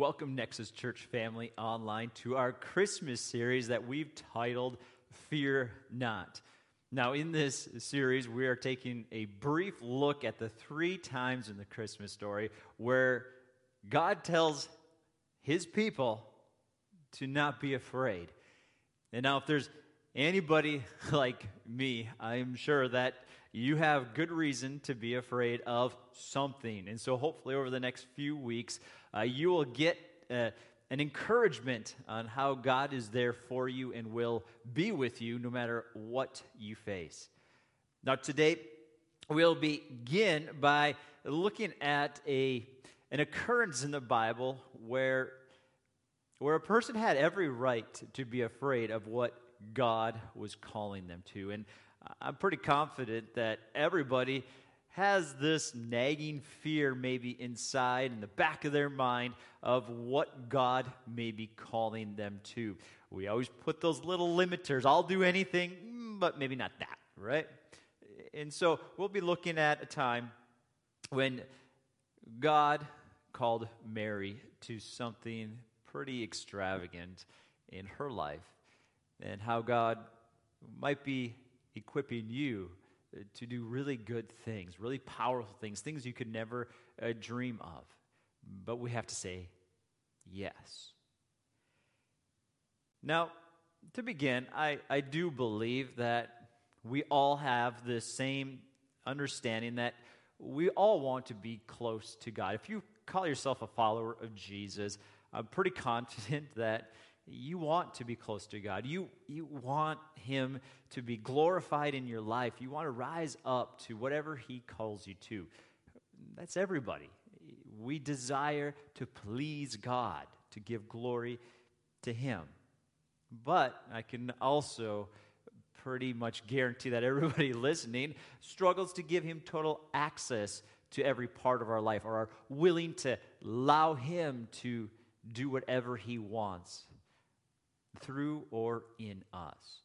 Welcome, Nexus Church family online, to our Christmas series that we've titled Fear Not. Now, in this series, we are taking a brief look at the three times in the Christmas story where God tells his people to not be afraid. And now, if there's anybody like me, I'm sure that you have good reason to be afraid of something. And so, hopefully, over the next few weeks, uh, you will get uh, an encouragement on how God is there for you and will be with you no matter what you face. Now, today, we'll begin by looking at a, an occurrence in the Bible where, where a person had every right to be afraid of what God was calling them to. And I'm pretty confident that everybody has this nagging fear maybe inside in the back of their mind of what God may be calling them to. We always put those little limiters. I'll do anything, mm, but maybe not that, right? And so we'll be looking at a time when God called Mary to something pretty extravagant in her life and how God might be equipping you uh, to do really good things, really powerful things, things you could never uh, dream of. But we have to say yes. Now, to begin, I, I do believe that we all have the same understanding that we all want to be close to God. If you call yourself a follower of Jesus, I'm pretty confident that you want to be close to God. You, you want Him to be glorified in your life. You want to rise up to whatever He calls you to. That's everybody. We desire to please God, to give glory to Him. But I can also pretty much guarantee that everybody listening struggles to give Him total access to every part of our life or are willing to allow Him to do whatever He wants through or in us.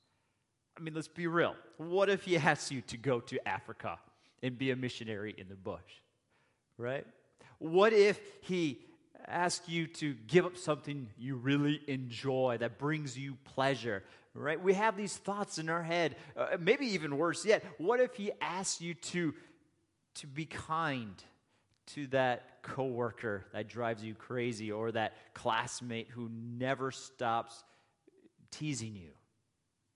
I mean, let's be real. What if he asks you to go to Africa and be a missionary in the bush? Right? What if he asks you to give up something you really enjoy that brings you pleasure? Right? We have these thoughts in our head. Uh, maybe even worse yet, what if he asks you to, to be kind to that coworker that drives you crazy or that classmate who never stops teasing you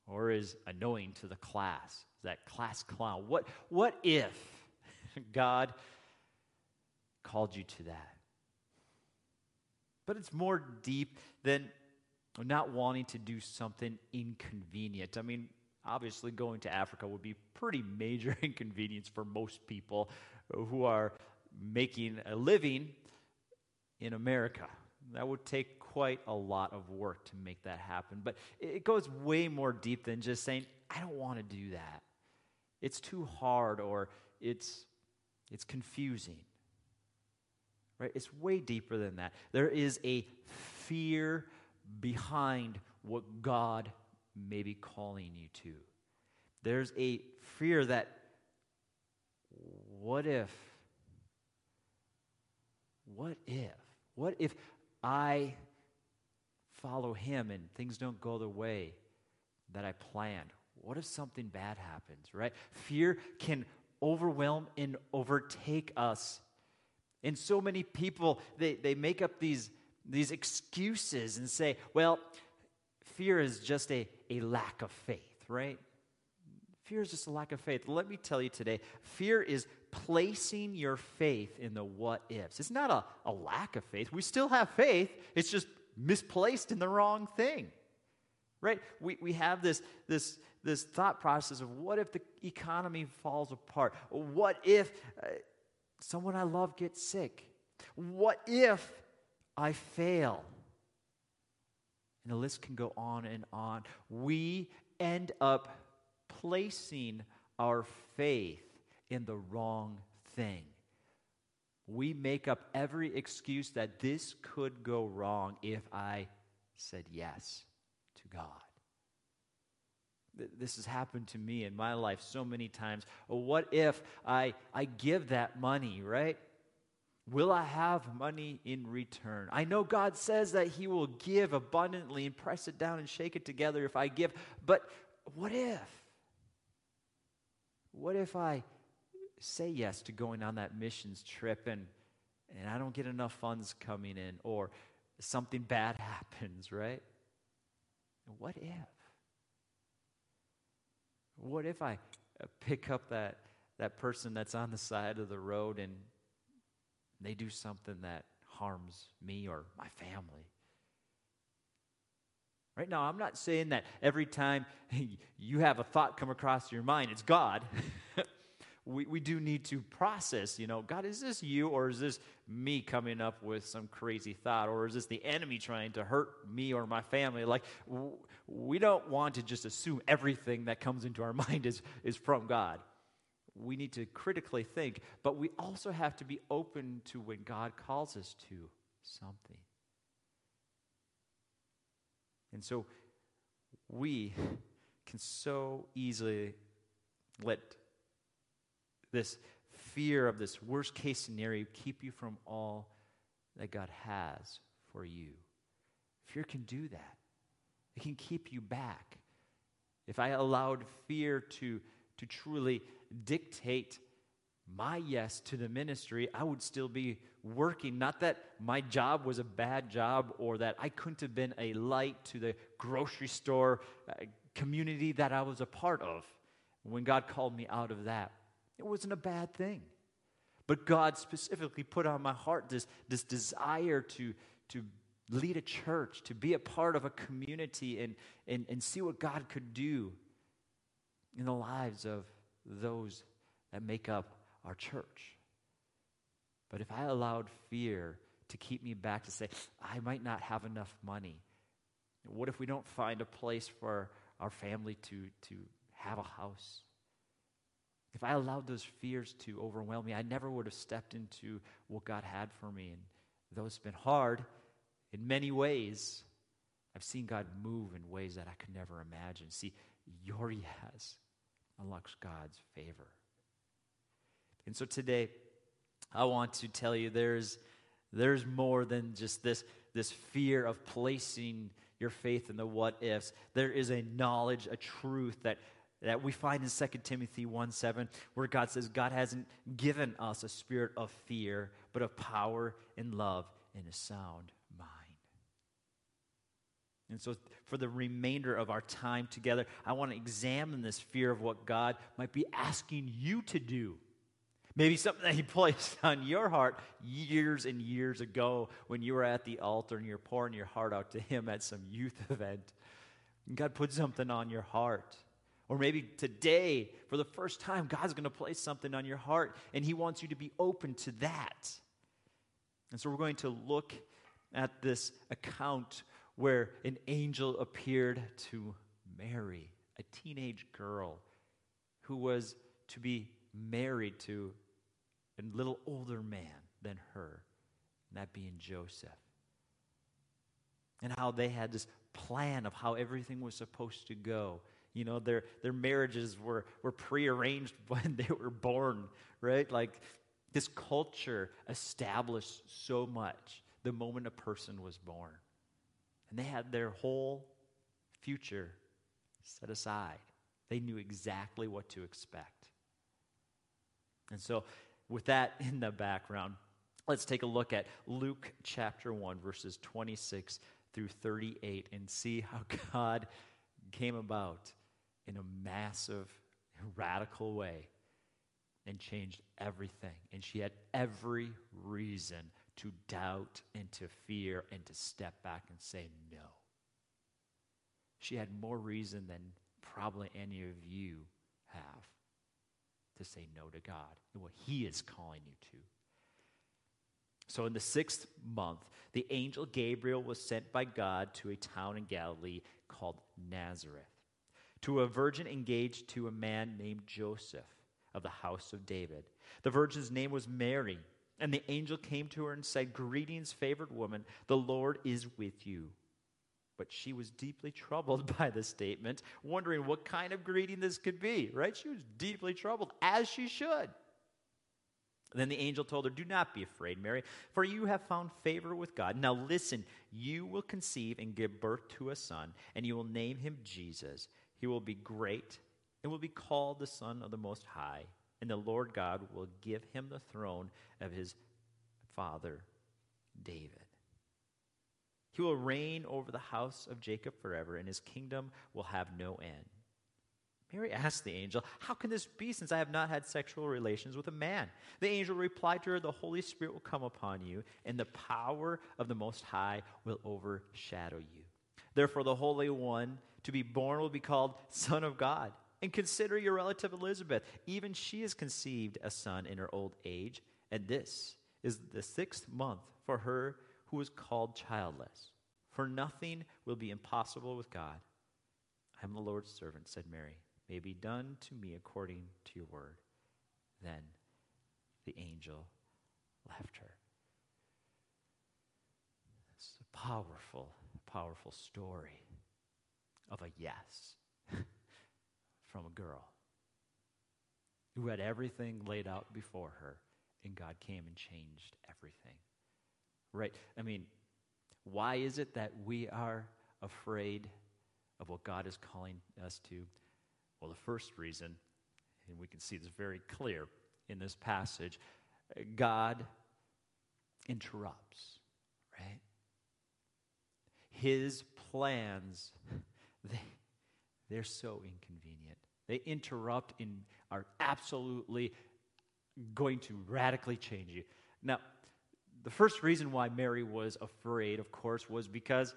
or is annoying to the class, that class clown. What, what if God called you to that? But it's more deep than not wanting to do something inconvenient. I mean, obviously, going to Africa would be pretty major inconvenience for most people who are making a living in America. That would take quite a lot of work to make that happen. But it goes way more deep than just saying, I don't want to do that. It's too hard or it's, it's confusing. Right? It's way deeper than that. There is a fear behind what God may be calling you to. There's a fear that, what if? What if? What if I follow Him and things don't go the way that I planned? What if something bad happens, right? Fear can overwhelm and overtake us. And so many people, they, they make up these, these excuses and say, well, fear is just a, a lack of faith, right? Fear is just a lack of faith. Let me tell you today fear is placing your faith in the what ifs. It's not a, a lack of faith. We still have faith, it's just misplaced in the wrong thing. Right? We, we have this, this, this thought process of what if the economy falls apart? What if uh, someone I love gets sick? What if I fail? And the list can go on and on. We end up placing our faith in the wrong thing we make up every excuse that this could go wrong if I said yes to God. This has happened to me in my life so many times. Oh, what if I, I give that money, right? Will I have money in return? I know God says that He will give abundantly and press it down and shake it together if I give, but what if? What if I say yes to going on that missions trip and, and I don't get enough funds coming in or something bad happens, right? What if? What if I uh, pick up that, that person that's on the side of the road and they do something that harms me or my family? Right now, I'm not saying that every time you have a thought come across your mind, it's God. we, we do need to process, you know, God, is this you or is this me coming up with some crazy thought or is this the enemy trying to hurt me or my family? Like, we don't want to just assume everything that comes into our mind is, is from God. We need to critically think, but we also have to be open to when God calls us to something. And so we can so easily let this fear of this worst case scenario keep you from all that God has for you. Fear can do that, it can keep you back. If I allowed fear to, to truly dictate my yes to the ministry, I would still be working. Not that my job was a bad job or that I couldn't have been a light to the grocery store uh, community that I was a part of when God called me out of that. It wasn't a bad thing. But God specifically put on my heart this, this desire to, to lead a church, to be a part of a community, and, and, and see what God could do in the lives of those that make up our church. But if I allowed fear to keep me back to say, I might not have enough money, what if we don't find a place for our family to, to have a house? If I allowed those fears to overwhelm me, I never would have stepped into what God had for me. And though it's been hard in many ways, I've seen God move in ways that I could never imagine. See, your yes unlocks God's favor. And so today, I want to tell you there's, there's more than just this, this fear of placing your faith in the what ifs. There is a knowledge, a truth that that we find in 2 Timothy 1 7, where God says, God hasn't given us a spirit of fear, but of power and love and a sound mind. And so, for the remainder of our time together, I want to examine this fear of what God might be asking you to do. Maybe something that He placed on your heart years and years ago when you were at the altar and you're pouring your heart out to Him at some youth event. God put something on your heart. Or maybe today, for the first time, God's going to place something on your heart, and He wants you to be open to that. And so we're going to look at this account where an angel appeared to Mary, a teenage girl who was to be married to a little older man than her, that being Joseph. And how they had this plan of how everything was supposed to go. You know, their, their marriages were, were prearranged when they were born, right? Like this culture established so much the moment a person was born. And they had their whole future set aside. They knew exactly what to expect. And so, with that in the background, let's take a look at Luke chapter 1, verses 26 through 38, and see how God came about in a massive, radical way and changed everything. And she had every reason to doubt and to fear and to step back and say no. She had more reason than probably any of you have to say no to God and what He is calling you to. So, in the sixth month, the angel Gabriel was sent by God to a town in Galilee called Nazareth to a virgin engaged to a man named Joseph of the house of David. The virgin's name was Mary, and the angel came to her and said, Greetings, favored woman, the Lord is with you. But she was deeply troubled by the statement, wondering what kind of greeting this could be, right? She was deeply troubled, as she should. Then the angel told her, Do not be afraid, Mary, for you have found favor with God. Now listen, you will conceive and give birth to a son, and you will name him Jesus. He will be great and will be called the Son of the Most High. And the Lord God will give him the throne of his father David. He will reign over the house of Jacob forever, and his kingdom will have no end. Mary asked the angel, How can this be since I have not had sexual relations with a man? The angel replied to her, The Holy Spirit will come upon you, and the power of the Most High will overshadow you. Therefore, the Holy One to be born will be called Son of God. And consider your relative Elizabeth. Even she has conceived a son in her old age, and this is the sixth month for her who was called childless. For nothing will be impossible with God. I am the Lord's servant, said Mary may be done to me according to your word. Then the angel left her. It's a powerful, powerful story of a yes from a girl who had everything laid out before her, and God came and changed everything. Right? I mean, why is it that we are afraid of what God is calling us to? Well, the first reason, and we can see this very clear in this passage, God interrupts, right? His plans, they, they're so inconvenient. They interrupt and are absolutely going to radically change you. Now, the first reason why Mary was afraid, of course, was because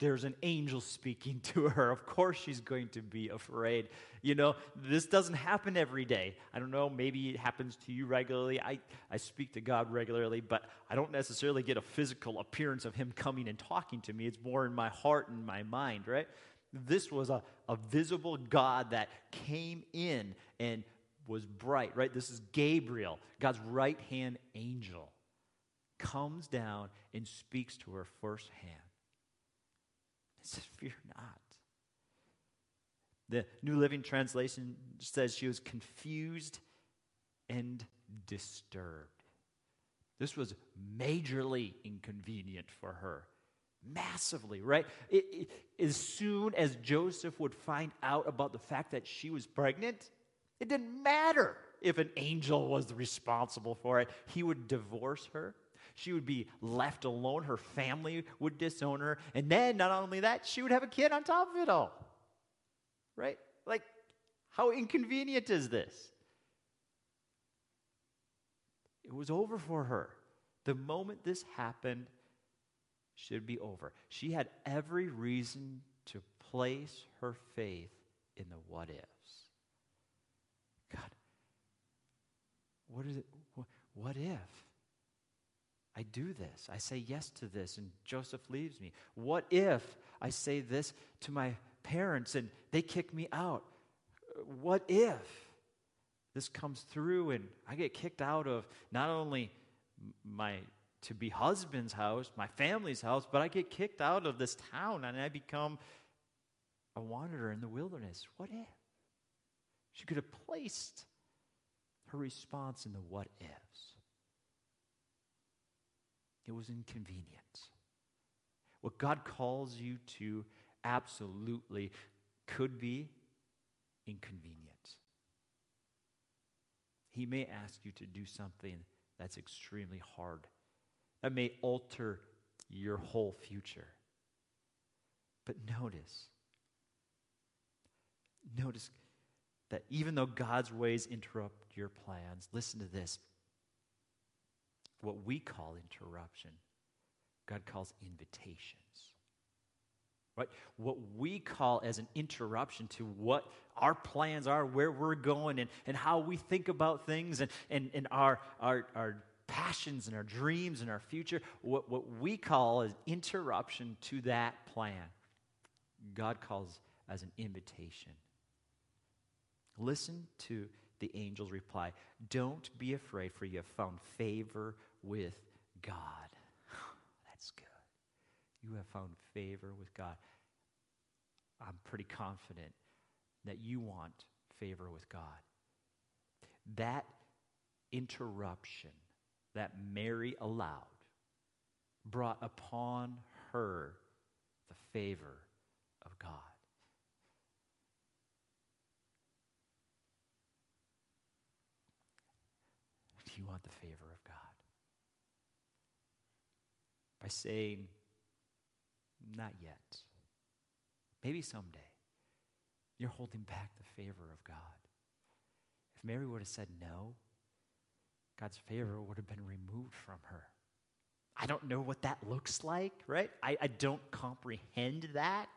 there's an angel speaking to her. Of course, she's going to be afraid. You know, this doesn't happen every day. I don't know, maybe it happens to you regularly. I, I speak to God regularly, but I don't necessarily get a physical appearance of Him coming and talking to me. It's more in my heart and my mind, right? This was a, a visible God that came in and was bright, right? This is Gabriel, God's right hand angel, comes down and speaks to her firsthand. He says, Fear not. The New Living Translation says she was confused and disturbed. This was majorly inconvenient for her. Massively, right? It, it, as soon as Joseph would find out about the fact that she was pregnant, it didn't matter if an angel was responsible for it. He would divorce her she would be left alone. Her family would disown her. And then, not only that, she would have a kid on top of it all. Right? Like, how inconvenient is this? It was over for her. The moment this happened, should be over. She had every reason to place her faith in the what ifs. God, what is it? What if? I do this. I say yes to this, and Joseph leaves me. What if I say this to my parents and they kick me out? What if this comes through and I get kicked out of not only my to be husband's house, my family's house, but I get kicked out of this town and I become a wanderer in the wilderness? What if? She could have placed her response in the what ifs. It was inconvenient. What God calls you to absolutely could be inconvenient. He may ask you to do something that's extremely hard, that may alter your whole future. But notice, notice that even though God's ways interrupt your plans, listen to this what we call interruption, God calls invitations. Right? What we call as an interruption to what our plans are, where we're going, and, and how we think about things, and, and, and our, our, our passions and our dreams and our future, what, what we call as interruption to that plan, God calls as an invitation. Listen to the angel's reply Don't be afraid, for you have found favor with God. That's good. You have found favor with God. I'm pretty confident that you want favor with God. That interruption that Mary allowed brought upon her the favor of God. Do you want the favor of God? By saying, not yet. Maybe someday. You're holding back the favor of God. If Mary would have said no, God's favor would have been removed from her. I don't know what that looks like, right? I, I don't comprehend that.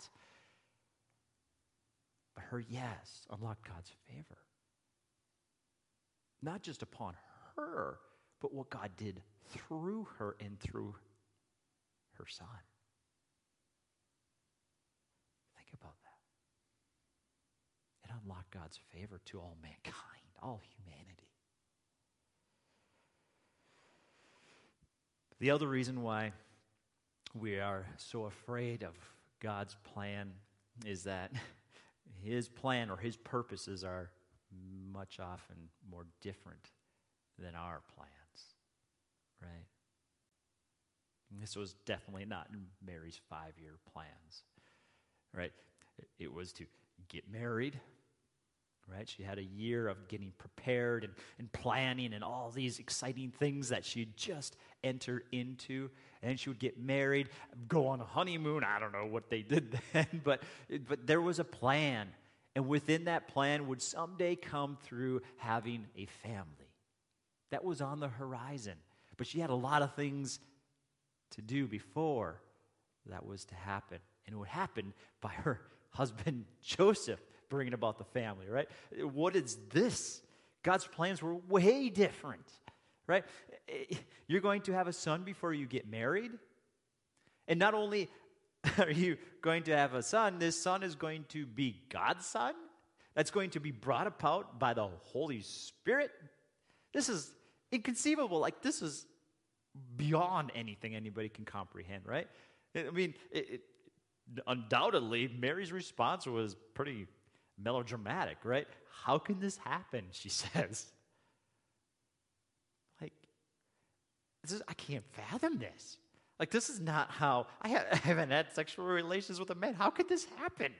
But her yes unlocked God's favor. Not just upon her, but what God did through her and through her son. Think about that. It unlocked God's favor to all mankind, all humanity. The other reason why we are so afraid of God's plan is that his plan or his purposes are much often more different than our plans, right? This was definitely not in Mary's five year plans, right? It was to get married, right? She had a year of getting prepared and, and planning and all these exciting things that she'd just entered into. And she would get married, go on a honeymoon. I don't know what they did then, but, but there was a plan. And within that plan would someday come through having a family. That was on the horizon. But she had a lot of things to do before that was to happen. And it would happen by her husband, Joseph bringing about the family, right? What is this? God's plans were way different, right? You're going to have a son before you get married. And not only are you going to have a son, this son is going to be God's son. That's going to be brought about by the Holy Spirit. This is inconceivable. Like, this is beyond anything anybody can comprehend, right? I mean, it, it, undoubtedly, Mary's response was pretty melodramatic, right? How can this happen? She says. Like, is, I can't fathom this. Like, this is not how I, ha- I haven't had sexual relations with a man. How could this happen?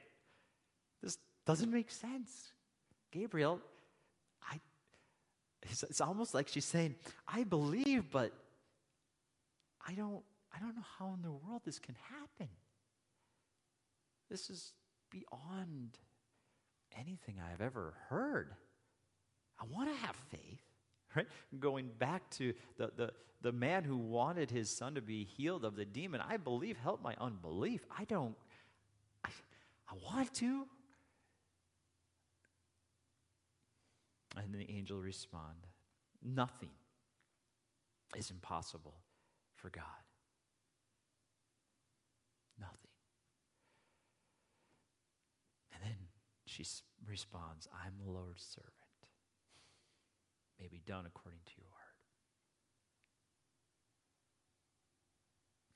This doesn't make sense. Gabriel, I, it's, it's almost like she's saying, I believe, but I don't, I don't know how in the world this can happen. This is beyond anything I've ever heard. I want to have faith. Right? Going back to the, the, the man who wanted his son to be healed of the demon, I believe, help my unbelief. I don't, I, I want to. And the angel respond, nothing is impossible for God. Nothing. And then she responds, I'm the Lord's servant. May be done according to your word.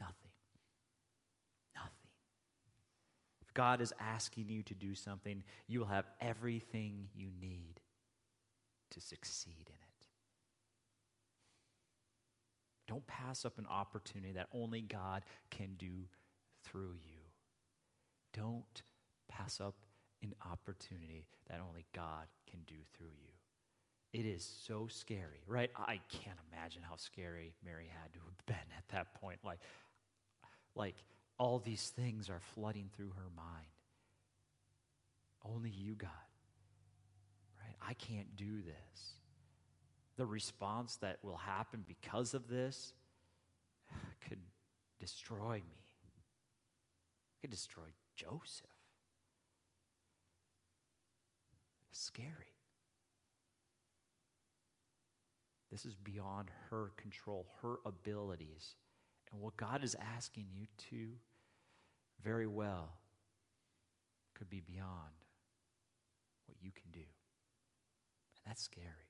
Nothing. Nothing. If God is asking you to do something, you will have everything you need to succeed in it. Don't pass up an opportunity that only God can do through you. Don't pass up an opportunity that only God can do through you. It is so scary, right? I can't imagine how scary Mary had to have been at that point. Like, like all these things are flooding through her mind. Only you, God. Right? I can't do this. The response that will happen because of this could destroy me. It could destroy Joseph scary. This is beyond her control, her abilities. And what God is asking you to, very well, could be beyond what you can do. And that's scary.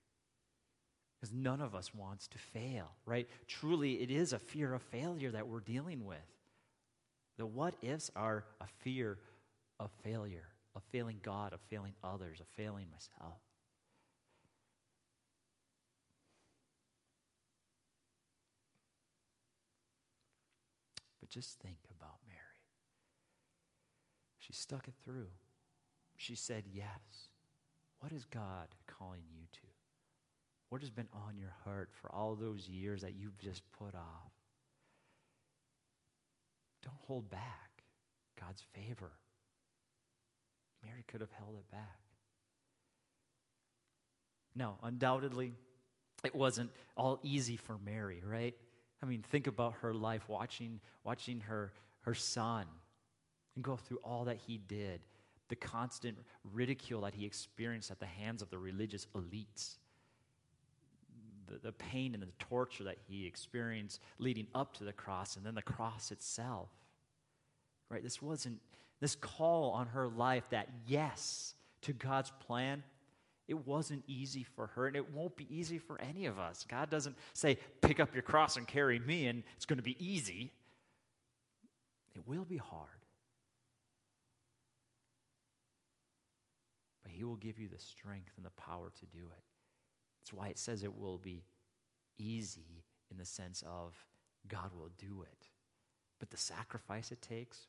Because none of us wants to fail, right? Truly, it is a fear of failure that we're dealing with. The what ifs are a fear of failure, of failing God, of failing others, of failing myself. But just think about Mary. She stuck it through. She said yes. What is God calling you to? What has been on your heart for all those years that you've just put off? Don't hold back God's favor. Mary could have held it back. No, undoubtedly, it wasn't all easy for Mary, right? I mean, think about her life watching, watching her, her son and go through all that he did, the constant ridicule that he experienced at the hands of the religious elites, the, the pain and the torture that he experienced leading up to the cross, and then the cross itself. Right? This wasn't, this call on her life, that yes to God's plan, it wasn't easy for her, and it won't be easy for any of us. God doesn't say, pick up your cross and carry me, and it's going to be easy. It will be hard. But He will give you the strength and the power to do it. That's why it says it will be easy in the sense of God will do it. But the sacrifice it takes,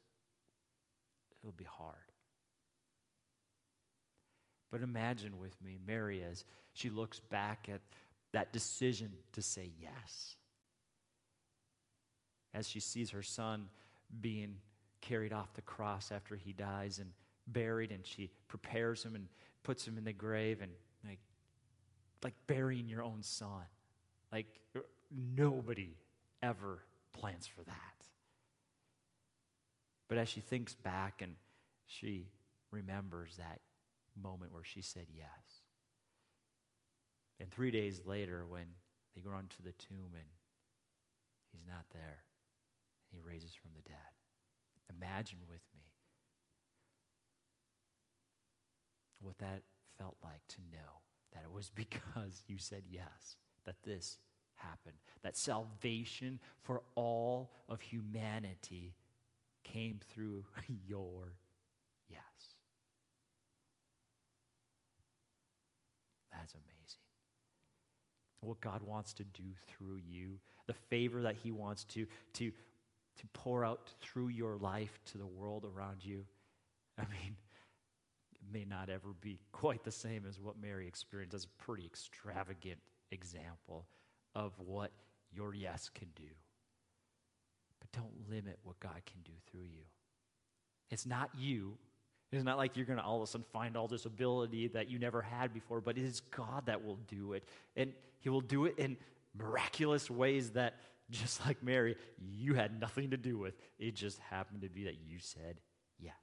it'll be hard. But imagine with me Mary as she looks back at that decision to say yes. As she sees her son being carried off the cross after he dies and buried, and she prepares him and puts him in the grave, and like, burying your own son. Like, nobody ever plans for that. But as she thinks back and she remembers that moment where she said yes. And three days later, when they go onto the tomb and he's not there, he raises from the dead. Imagine with me what that felt like to know that it was because you said yes that this happened, that salvation for all of humanity came through your yes. That's amazing. What God wants to do through you, the favor that He wants to, to, to pour out through your life to the world around you. I mean, may not ever be quite the same as what Mary experienced. That's a pretty extravagant example of what your yes can do. But don't limit what God can do through you. It's not you. It's not like you're going to all of a sudden find all this ability that you never had before, but it is God that will do it. And He will do it in miraculous ways that, just like Mary, you had nothing to do with. It just happened to be that you said yes.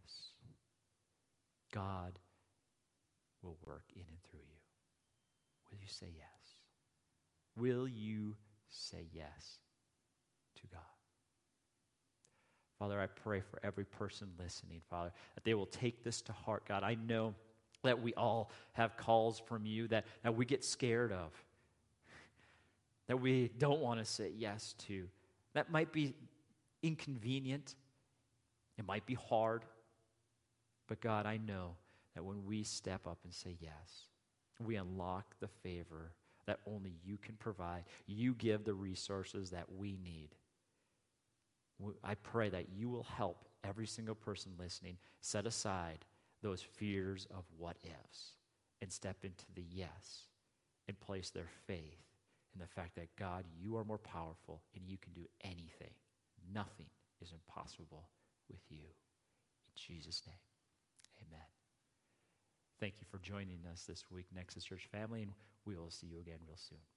God will work in and through you. Will you say yes? Will you say yes to God? Father, I pray for every person listening, Father, that they will take this to heart, God. I know that we all have calls from you that, that we get scared of, that we don't want to say yes to. That might be inconvenient, it might be hard, but God, I know that when we step up and say yes, we unlock the favor that only you can provide. You give the resources that we need. I pray that you will help every single person listening set aside those fears of what ifs and step into the yes and place their faith in the fact that God, you are more powerful and you can do anything. Nothing is impossible with you. In Jesus' name, amen. Thank you for joining us this week, Nexus Church family, and we will see you again real soon.